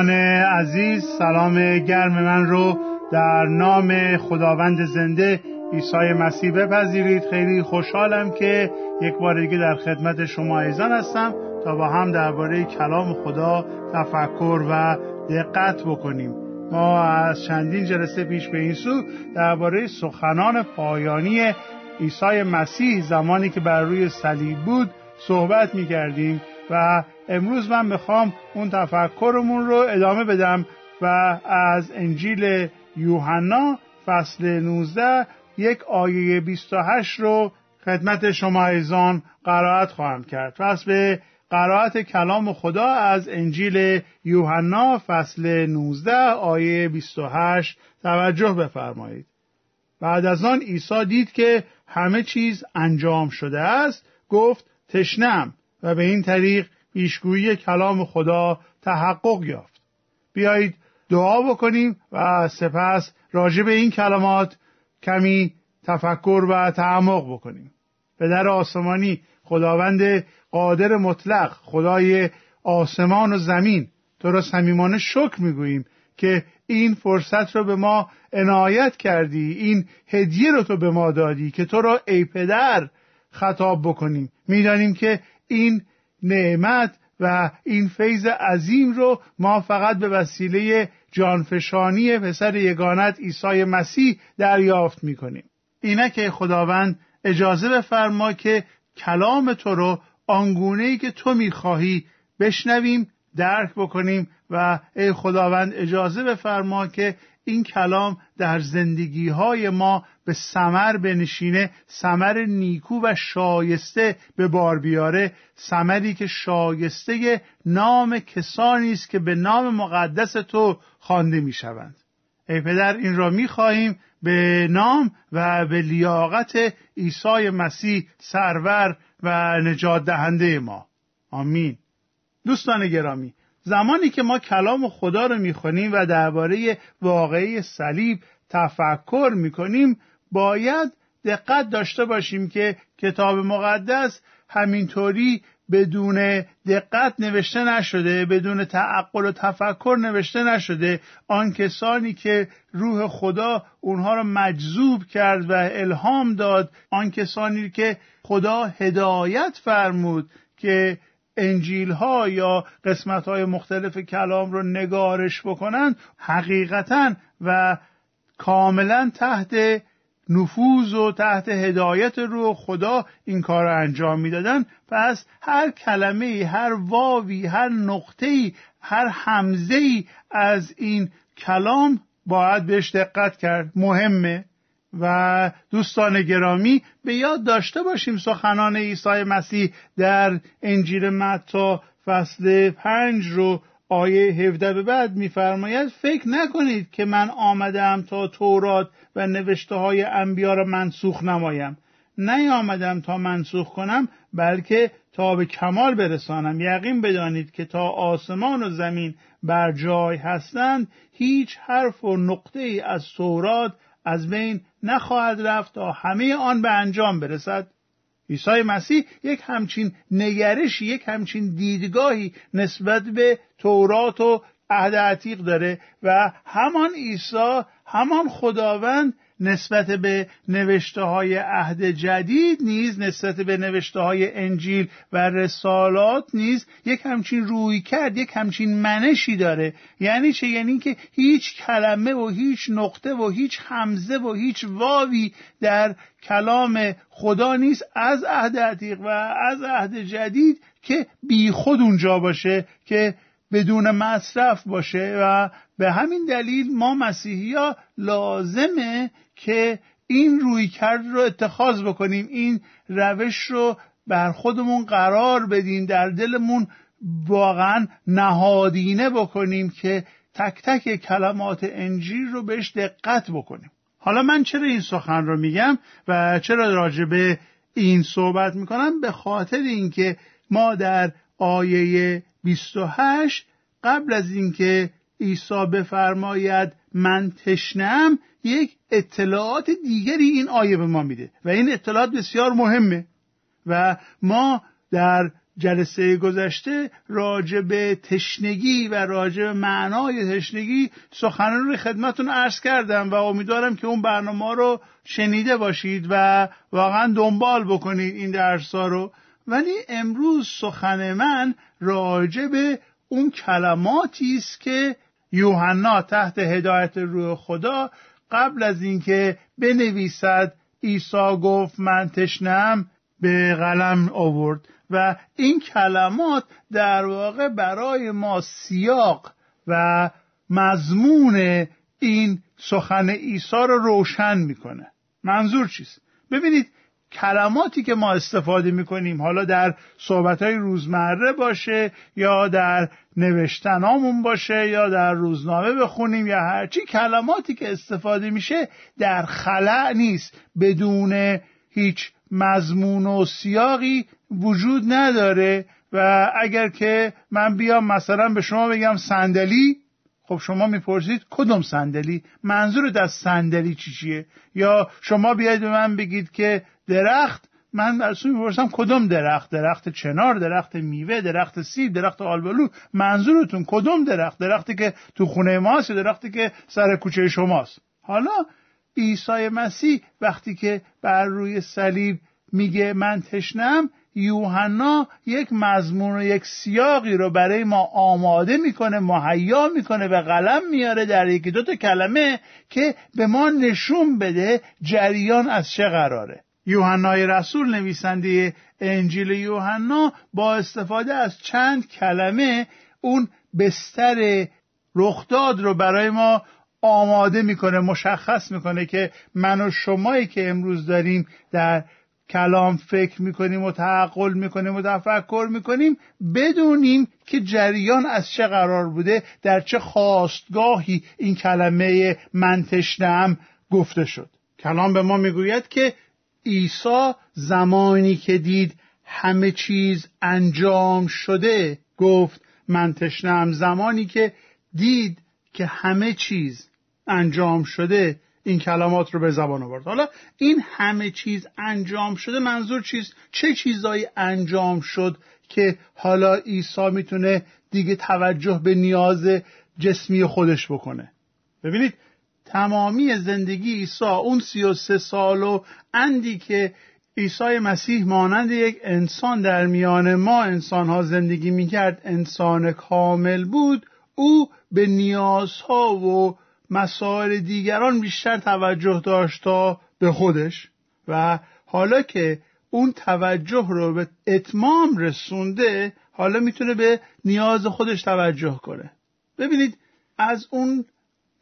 دوستان عزیز سلام گرم من رو در نام خداوند زنده عیسی مسیح بپذیرید. خیلی خوشحالم که یک بار دیگه در خدمت شما ایزان هستم تا با هم درباره کلام خدا تفکر و دقت بکنیم. ما از چندین جلسه پیش به این سو درباره سخنان پایانی عیسی مسیح زمانی که بر روی صلیب بود صحبت می کردیم و امروز من می‌خوام اون تفکرمون رو ادامه بدم و از انجیل یوحنا فصل 19 یک آیه 28 رو خدمت شما ایزان قرائت خواهم کرد. پس به قرائت کلام خدا از انجیل یوحنا فصل 19 آیه 28 توجه بفرمایید. بعد از آن عیسی دید که همه چیز انجام شده است گفت تشنم و به این طریق پیشگویی کلام خدا تحقق یافت. بیایید دعا بکنیم و سپس راجع به این کلمات کمی تفکر و تعمق بکنیم. پدر آسمانی خداوند قادر مطلق خدای آسمان و زمین تو را صمیمانه شکر می‌گوییم که این فرصت رو به ما عنایت کردی این هدیه رو تو به ما دادی که تو را ای پدر خطاب بکنیم. می‌دانیم که این نعمت و این فیض عظیم رو ما فقط به وسیله جانفشانی پسر یگانت عیسی مسیح دریافت می‌کنیم. اینه خداوند اجازه بفرما که کلام تو رو آنگونه ای که تو می‌خواهی بشنویم درک بکنیم و ای خداوند اجازه بفرما که این کلام در زندگی های ما به سمر بنشینه سمر نیکو و شایسته به بار بیاره. سمری که شایسته نام کسانی است که به نام مقدس تو خوانده می‌شوند. ای پدر این را می‌خواهیم به نام و به لیاقت عیسی مسیح سرور و نجات دهنده ما. آمین. دوستان گرامی زمانی که ما کلام خدا رو می‌خونیم و درباره واقعی صلیب تفکر می‌کنیم باید دقت داشته باشیم که کتاب مقدس همینطوری بدون دقت نوشته نشده بدون تعقل و تفکر نوشته نشده. آن کسانی که روح خدا اونها را مجذوب کرد و الهام داد آن کسانی که خدا هدایت فرمود که انجیل ها یا قسمت های مختلف کلام رو نگارش بکنند حقیقتا و کاملا تحت نفوذ و تحت هدایت رو خدا این کار رو انجام می‌دادن. پس هر کلمه هر واوی هر نقطه هر حمزه از این کلام باید بهش دقت کرد. مهمه. و دوستان گرامی به یاد داشته باشیم سخنان عیسی مسیح در انجیل متا فصل پنج رو آیه 17 به بعد میفرماید فکر نکنید که من آمدم تا تورات و نوشته های انبیا را منسوخ نمایم. نیامدم تا منسوخ کنم بلکه تا به کمال برسانم. یقین بدانید که تا آسمان و زمین بر جای هستند هیچ حرف و نقطه ای از تورات از بین نخواهد رفت تا همه آن به انجام برسد. عیسی مسیح یک همچین نگرشی یک همچین دیدگاهی نسبت به تورات و عهد عتیق داره و همان عیسی همان خداوند نسبت به نوشته های عهد جدید نیز نسبت به نوشته های انجیل و رسالات نیز یک همچین روی کرد یک همچین منشی داره. یعنی چه؟ یعنی که هیچ کلمه و هیچ نقطه و هیچ حمزه و هیچ واوی در کلام خدا نیست از عهد عتیق و از عهد جدید که بی خود اونجا باشه که بدون مصرف باشه. و به همین دلیل ما مسیحی ها لازمه که این روی کرد رو اتخاذ بکنیم این روش رو بر خودمون قرار بدیم در دلمون واقعا نهادینه بکنیم که تک تک کلمات انجیل رو بهش دقت بکنیم. حالا من چرا این سخن رو میگم و چرا راجع به این صحبت می‌کنم؟ به خاطر اینکه ما در آیه 28 قبل از اینکه عیسی بفرماید من تشنم یک اطلاعات دیگری این آیه به ما میده و این اطلاعات بسیار مهمه و ما در جلسه گذشته راجع به تشنگی و راجع به معنای تشنگی سخنان رو خدمتون عرض کردم و امیدوارم که اون برنامه رو شنیده باشید و واقعا دنبال بکنید این درس رو. ولی امروز سخن من راجع به اون کلماتی است که یوحنا تحت هدایت روح خدا قبل از اینکه بنویسد عیسی گفت من تشنم به قلم آورد و این کلمات در واقع برای ما سیاق و مضمون این سخن عیسی رو روشن می‌کنه. منظور چیست؟ ببینید کلماتی که ما استفاده می‌کنیم حالا در صحبت های روزمره باشه یا در نوشتنامون باشه یا در روزنامه بخونیم یا هرچی کلماتی که استفاده میشه در خلع نیست. بدون هیچ مضمون و سیاقی وجود نداره و اگر که من بیام مثلا به شما بگم صندلی خب شما می‌پرسید کدوم صندلی؟ منظور از صندلی چی چیه؟ یا شما بیاید به من بگید که درخت من از می‌پرسم کدوم درخت؟ درخت چنار درخت میوه درخت سیب درخت آلبالو؟ منظورتون کدوم درخت؟ درختی که تو خونه ماست درختی که سر کوچه شماست؟ حالا عیسی مسیح وقتی که بر روی صلیب میگه من تشنم یوحنا یک مضمون و یک سیاقی رو برای ما آماده می‌کنه مهیا می‌کنه و قلم میاره در یکی دو تا کلمه که به ما نشون بده جریان از چه قراره. یوحنای رسول نویسنده انجیل یوحنا با استفاده از چند کلمه اون بستر رخداد رو برای ما آماده می‌کنه مشخص می‌کنه که من و شمایی که امروز داریم در کلام فکر می‌کنیم و تعقل می‌کنیم و تفکر می‌کنیم بدونیم که جریان از چه قرار بوده در چه خواستگاهی این کلمه من تشنم گفته شد. کلام به ما می‌گوید که عیسی زمانی که دید همه چیز انجام شده گفت من تشنم زمانی که دید که همه چیز انجام شده این کلمات رو به زبان آورد. حالا این همه چیز انجام شده منظور چیز چه چیزایی انجام شد که حالا عیسی می‌تونه دیگه توجه به نیاز جسمی خودش بکنه؟ ببینید تمامی زندگی عیسی اون سی و سه سال و اندی که عیسی مسیح مانند یک انسان در میان ما انسان ها زندگی می‌کرد انسان کامل بود او به نیازها و مسائل دیگران بیشتر توجه داشت تا به خودش. و حالا که اون توجه رو به اتمام رسونده حالا می‌تونه به نیاز خودش توجه کنه. ببینید از اون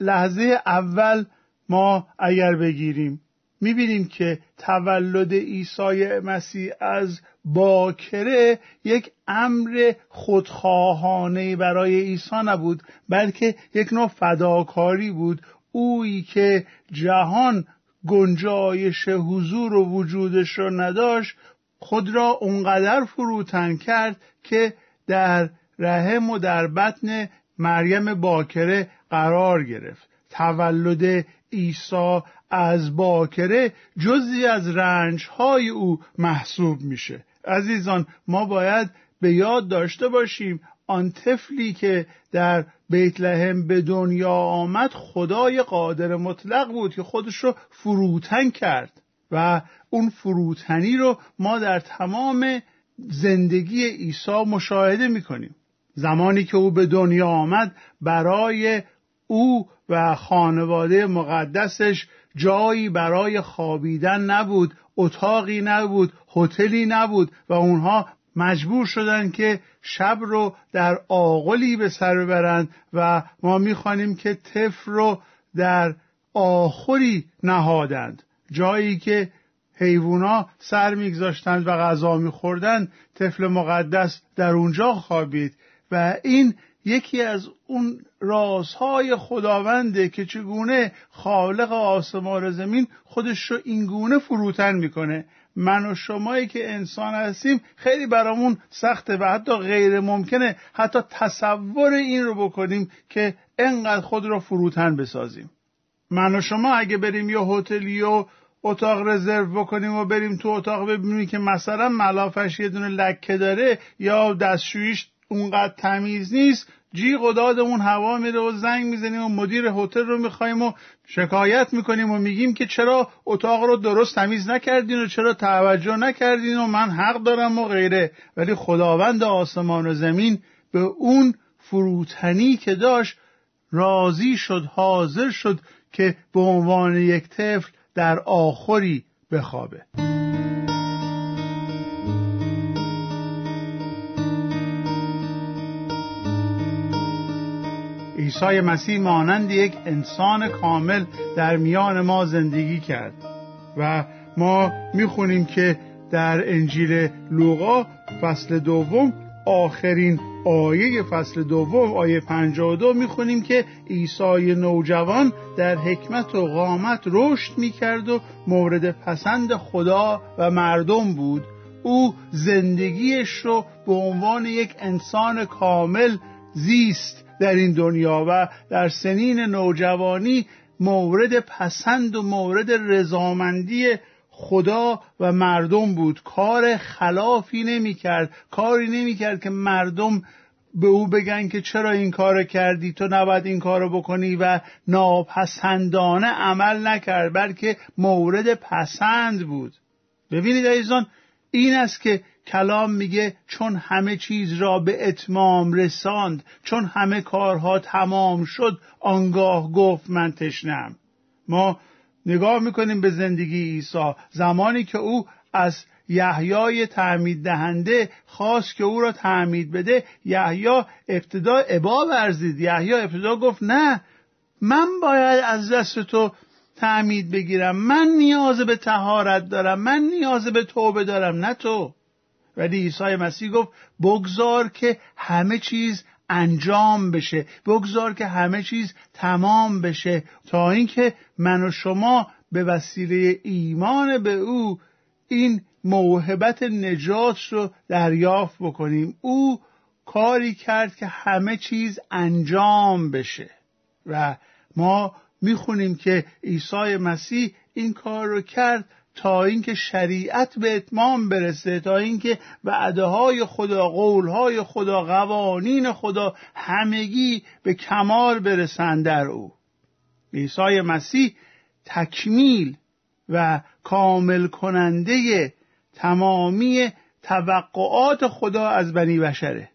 لحظه اول ما اگر بگیریم می‌بینیم که تولد عیسی مسیح از باکره یک امر خودخواهانه برای عیسی نبود بلکه یک نوع فداکاری بود. اویی که جهان گنجایش حضور و وجودش را نداشت خود را اونقدر فروتن کرد که در رحم و در بطن مریم باکره قرار گرفت. تولد عیسی از باکره جزی از رنجهای او محسوب میشه. عزیزان ما باید به یاد داشته باشیم آن طفلی که در بیت لحم به دنیا آمد خدای قادر مطلق بود که خودش رو فروتن کرد و اون فروتنی رو ما در تمام زندگی عیسی مشاهده می‌کنیم. زمانی که او به دنیا آمد برای او و خانواده مقدسش جایی برای خوابیدن نبود اتاقی نبود هتلی نبود و اونها مجبور شدن که شب رو در آغلی به سر ببرند و ما می‌خوانیم که طفل رو در آخری نهادند. جایی که حیوونا سر میگذاشتند و غذا میخوردند طفل مقدس در اونجا خوابید. و این یکی از اون رازهای خداونده که چگونه خالق آسمان و زمین خودش رو اینگونه فروتن می‌کنه. من و شمایی که انسان هستیم خیلی برامون سخته و حتی غیر ممکنه حتی تصور این رو بکنیم که انقدر خود رو فروتن بسازیم. من و شما اگه بریم یه هتلی و اتاق رزرو بکنیم و بریم تو اتاق ببینیم که مثلا ملافش یه دونه لکه داره یا دستشویش اونقدر تمیز نیست جیغ و دادمون هوا میره و زنگ می‌زنیم و مدیر هتل رو می‌خوایم و شکایت می‌کنیم و میگیم که چرا اتاق رو درست تمیز نکردین و چرا توجه نکردین و من حق دارم و غیره. ولی خداوند آسمان و زمین به اون فروتنی که داشت راضی شد حاضر شد که به عنوان یک طفل در آخری بخوابه. عیسی مسیح مانند یک انسان کامل در میان ما زندگی کرد و ما می‌خونیم که در انجیل لوقا فصل دوم آخرین آیه فصل دوم آیه 52 می‌خونیم که عیسی نوجوان در حکمت و قامت رشد می‌کرد و مورد پسند خدا و مردم بود. او زندگیش رو به عنوان یک انسان کامل زیست در این دنیا و در سنین نوجوانی مورد پسند و مورد رضامندی خدا و مردم بود. کار خلافی نمی کرد کاری نمی کرد که مردم به او بگن که چرا این کار کردی تو نباید این کار بکنی و ناپسندانه عمل نکرد بلکه مورد پسند بود. ببینید عزیزان این است که کلام میگه چون همه چیز را به اتمام رساند چون همه کارها تمام شد آنگاه گفت من تشنم. ما نگاه می‌کنیم به زندگی عیسی. زمانی که او از یحیای تعمید دهنده خواست که او را تعمید بده یحیی ابتدا ابا ورزید. یحیی ابتدا گفت نه من باید از دست تو تعمید بگیرم. من نیاز به تهارت دارم. من نیاز به توبه دارم. نه تو. ولی عیسی مسیح گفت بگذار که همه چیز انجام بشه. بگذار که همه چیز تمام بشه. تا اینکه من و شما به وسیله ایمان به او این موهبت نجات رو دریافت بکنیم. او کاری کرد که همه چیز انجام بشه. و ما می‌خونیم که عیسی مسیح این کار رو کرد تا اینکه شریعت به اتمام برسه تا اینکه وعده های خدا قول های خدا قوانین خدا همگی به کمال برسند در او. عیسی مسیح تکمیل و کامل کننده تمامی توقعات خدا از بنی بشره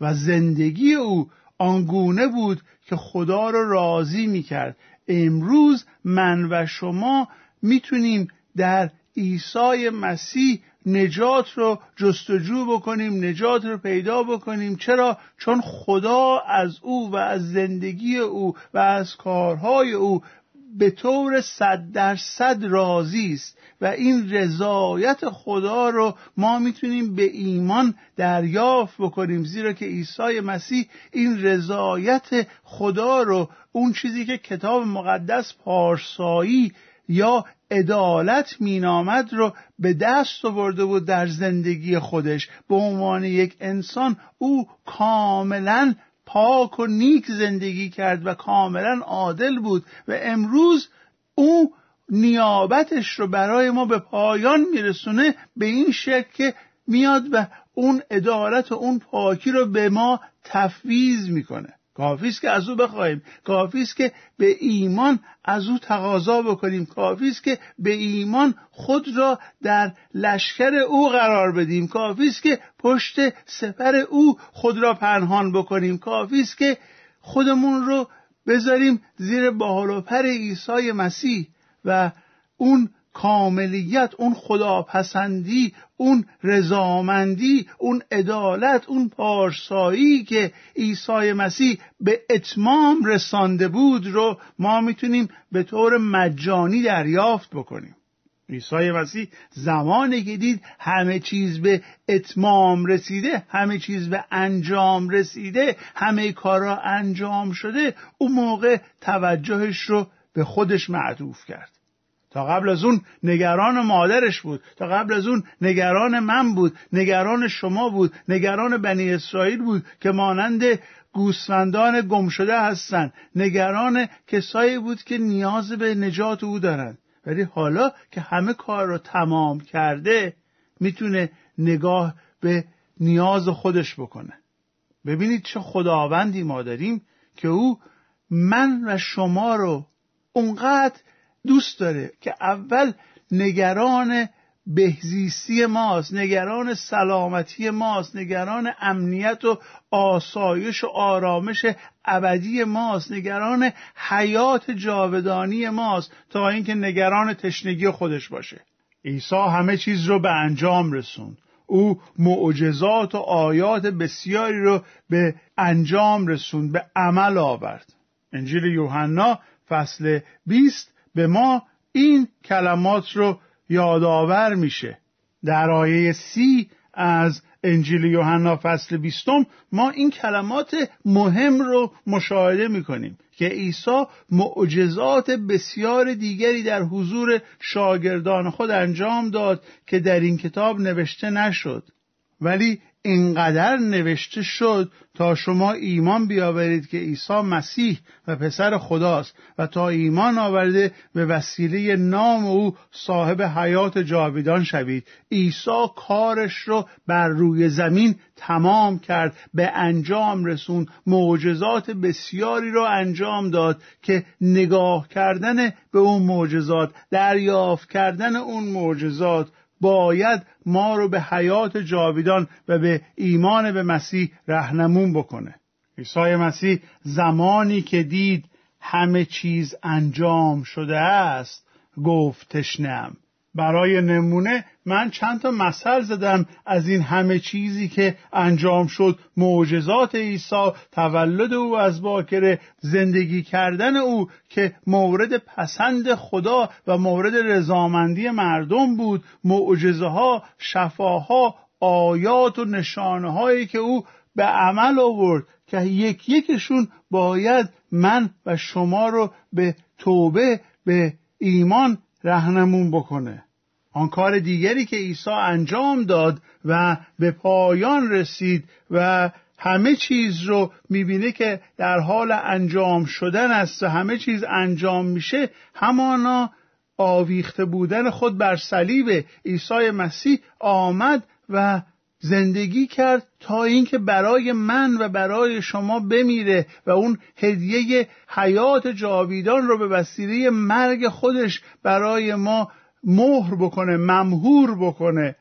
و زندگی او آنگونه بود که خدا را راضی می کرد امروز من و شما می‌تونیم در عیسی مسیح نجات رو جستجو بکنیم نجات رو پیدا بکنیم. چرا؟ چون خدا از او و از زندگی او و از کارهای او به طور صد درصد راضی است و این رضایت خدا رو ما می‌تونیم به ایمان دریافت بکنیم زیرا که عیسی مسیح این رضایت خدا رو اون چیزی که کتاب مقدس پارسایی یا عدالت مینامد رو به دست آورده بود در زندگی خودش. به عنوان یک انسان او کاملا پاک و نیک زندگی کرد و کاملا عادل بود و امروز او نیابتش رو برای ما به پایان میرسونه به این شکل که میاد و اون عدالت و اون پاکی رو به ما تفویض می‌کنه. کافی است که از او بخواهیم. کافی است که به ایمان از او تقاضا بکنیم. کافی است که به ایمان خود را در لشکر او قرار بدیم. کافی است که پشت سپر او خود را پنهان بکنیم. کافی است که خودمون رو بذاریم زیر بال پر عیسی مسیح و اون کاملیت اون خداپسندی اون رضامندی اون عدالت اون پارسایی که عیسی مسیح به اتمام رسانده بود رو ما می‌تونیم به طور مجانی دریافت بکنیم. عیسی مسیح زمانی که دید همه چیز به اتمام رسیده همه چیز به انجام رسیده همه کارا انجام شده اون موقع توجهش رو به خودش معطوف کرد. تا قبل از اون نگران مادرش بود. تا قبل از اون نگران من بود. نگران شما بود. نگران بنی اسرائیل بود که مانند گوسفندان گم شده هستند. نگران کسایی بود که نیاز به نجات او دارند. ولی حالا که همه کار رو تمام کرده می‌تونه نگاه به نیاز خودش بکنه. ببینید چه خداوندی ما داریم که او من و شما رو اونقدر دوست داره که اول نگران بهزیستی ماست نگران سلامتی ماست نگران امنیت و آسایش و آرامش ابدی ماست نگران حیات جاودانی ماست تا اینکه نگران تشنگی خودش باشه. عیسی همه چیز رو به انجام رسوند. او معجزات و آیات بسیاری رو به انجام رسوند به عمل آورد. انجیل یوحنا فصل 20 به ما این کلمات رو یادآور میشه. در آیه سی از انجیل یوحنا فصل بیستم ما این کلمات مهم رو مشاهده می‌کنیم که عیسی معجزات بسیار دیگری در حضور شاگردان خود انجام داد که در این کتاب نوشته نشد. ولی اینقدر نوشته شد تا شما ایمان بیاورید که عیسی مسیح و پسر خداست و تا ایمان آورده به وسیله نام او صاحب حیات جاویدان شوید. عیسی کارش رو بر روی زمین تمام کرد به انجام رسون معجزات بسیاری رو انجام داد که نگاه کردن به اون معجزات دریافت کردن اون معجزات باید ما رو به حیات جاویدان و به ایمان به مسیح رهنمون بکنه. عیسی مسیح زمانی که دید همه چیز انجام شده است گفت تشنم برای نمونه من چند تا مثل زدم از این همه چیزی که انجام شد. معجزات عیسی تولد او از باکره زندگی کردن او که مورد پسند خدا و مورد رضامندی مردم بود. معجزه ها شفاها آیات و نشانه هایی که او به عمل آورد که یک یکشون باید من و شما رو به توبه به ایمان رهنمون بکنه. آن کار دیگری که عیسی انجام داد و به پایان رسید و همه چیز رو می‌بینه که در حال انجام شدن است و همه چیز انجام میشه همانا آویخته بودن خود بر صلیب عیسی مسیح آمد و زندگی کرد تا اینکه برای من و برای شما بمیره و اون هدیه حیات جاویدان رو به وسیله مرگ خودش برای ما مهر بکنه ممهور بکنه.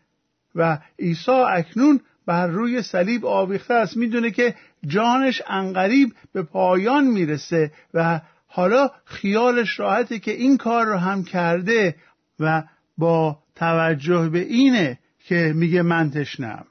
و عیسی اکنون بر روی صلیب آویخته است. می‌دونه که جانش انقریب به پایان می‌رسه و حالا خیالش راحته که این کار رو هم کرده و با توجه به اینه که میگه من تشنم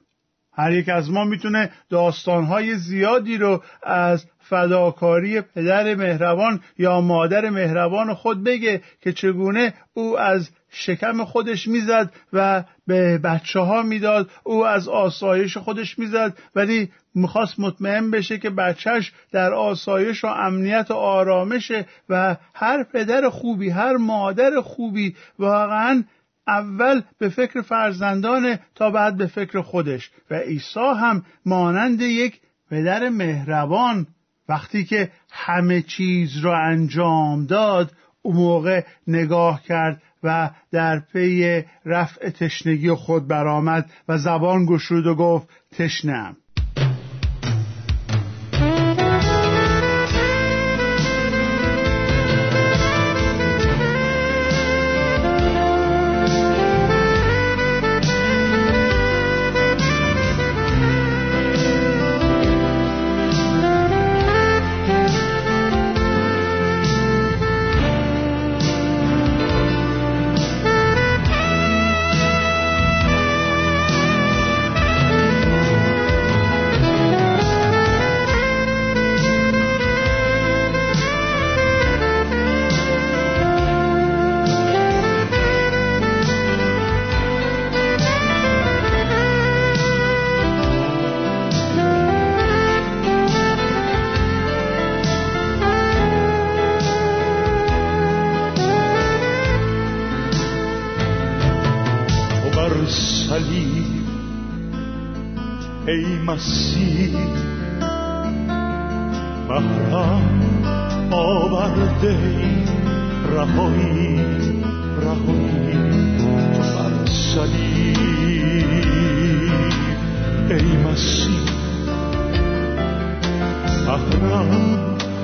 هر یک از ما می‌تونه داستانهای زیادی رو از فداکاری پدر مهربان یا مادر مهربان خود بگه که چگونه او از شکم خودش می‌زد و به بچه ها می‌داد. او از آسایش خودش می‌زد. ولی می‌خواست مطمئن بشه که بچهش در آسایش و امنیت و آرامشه و هر پدر خوبی هر مادر خوبی واقعا اول به فکر فرزندان تا بعد به فکر خودش. و عیسی هم مانند یک پدر مهربان وقتی که همه چیز را انجام داد اون موقع نگاه کرد و در پی رفع تشنگی خود برآمد و زبان گشود و گفت تشنم.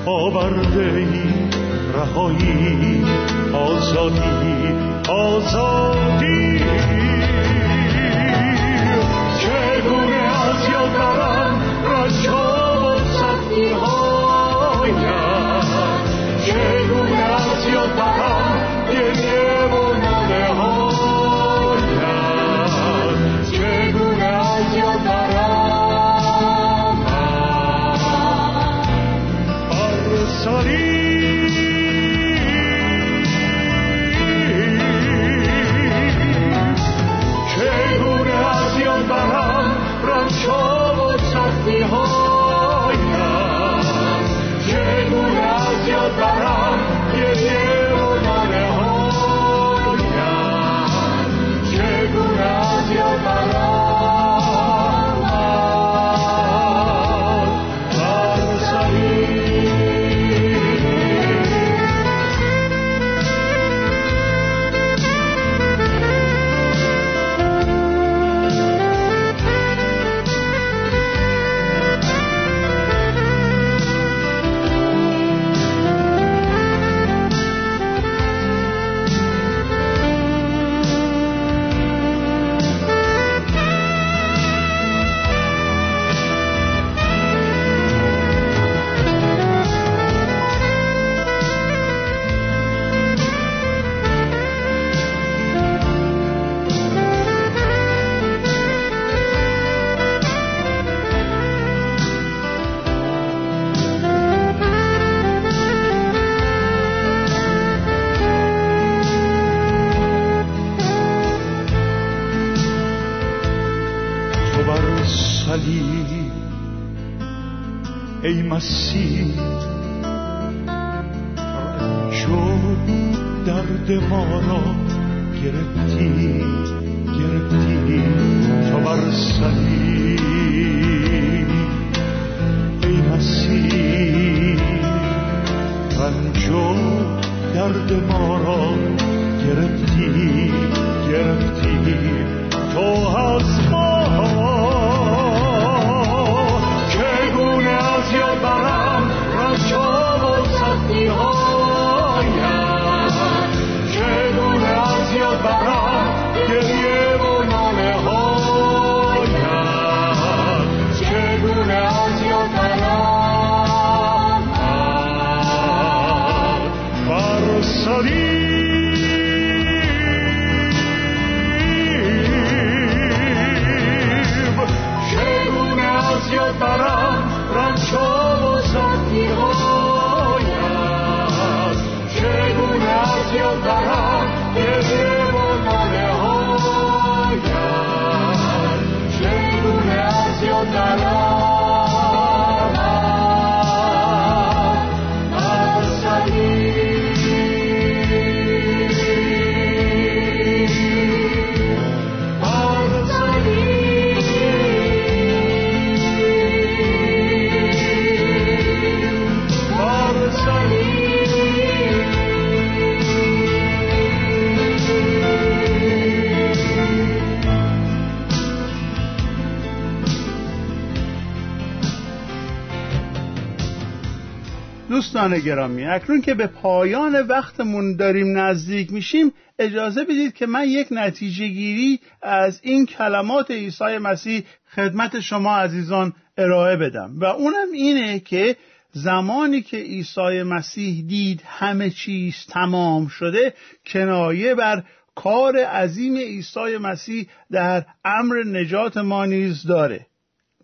آورده ای رهایی آزادی آزادی. چگونه ما را گرفتی. دوستان گرامی. اکنون که به پایان وقتمون داریم نزدیک میشیم اجازه بدید که من یک نتیجه گیری از این کلمات عیسی مسیح خدمت شما عزیزان ارائه بدم. و اونم اینه که زمانی که عیسی مسیح دید همه چیز تمام شده کنایه بر کار عظیم عیسی مسیح در امر نجات ما نیز داره.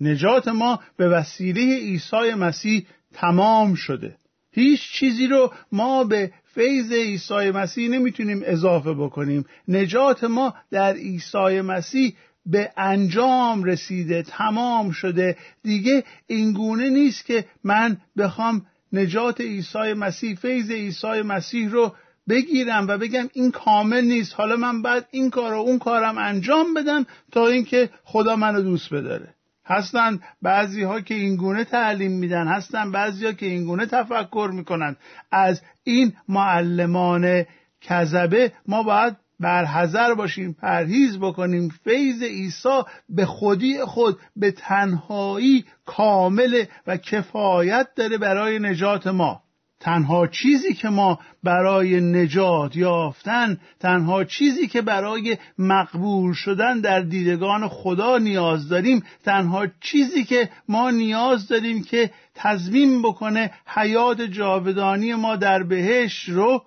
نجات ما به وسیله عیسی مسیح تمام شده. هیچ چیزی رو ما به فیض عیسی مسیح نمی‌تونیم اضافه بکنیم. نجات ما در عیسی مسیح به انجام رسیده تمام شده. دیگه اینگونه نیست که من بخوام نجات عیسی مسیح فیض عیسی مسیح رو بگیرم و بگم این کامل نیست. حالا من بعد این کار و اون کارم انجام بدم تا اینکه خدا منو دوست بداره. هستن بعضی ها که این گونه تعلیم میدن هستن بعضی ها که این گونه تفکر می‌کنن. از این معلمان کذبه ما باید برحذر باشیم پرهیز بکنیم. فیض عیسی به خودی خود به تنهایی کامل و کفایت داره برای نجات ما. تنها چیزی که ما برای نجات یافتن تنها چیزی که برای مقبول شدن در دیدگان خدا نیاز داریم تنها چیزی که ما نیاز داریم که تضمین بکنه حیات جاودانی ما در بهش رو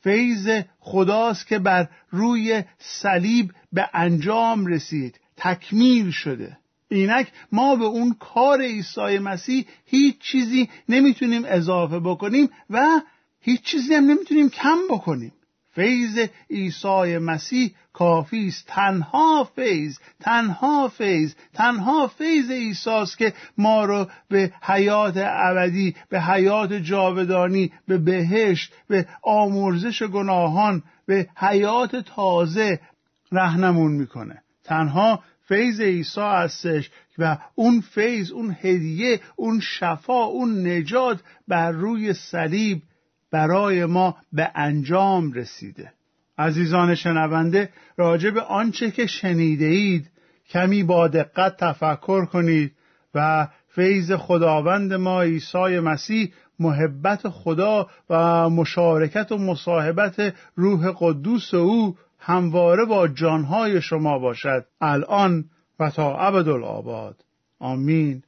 فیض خداست که بر روی صلیب به انجام رسید تکمیل شده. اینک ما به اون کار عیسی مسیح هیچ چیزی نمی‌تونیم اضافه بکنیم و هیچ چیزی هم نمی‌تونیم کم بکنیم. فیض عیسی مسیح کافی است. تنها فیض تنها فیض تنها فیض عیسی که ما رو به حیات ابدی به حیات جاودانی به بهشت به آمرزش گناهان به حیات تازه رهنمون می‌کنه. تنها فیض عیسی هستش و اون فیض اون هدیه اون شفا اون نجات بر روی صلیب برای ما به انجام رسیده. عزیزان شنونده راجع به آنچه که شنیده اید کمی با دقت تفکر کنید و فیض خداوند ما عیسی مسیح محبت خدا و مشارکت و مصاحبت روح قدوس او همواره با جانهای شما باشد. الان و تا ابدالآباد. آمین.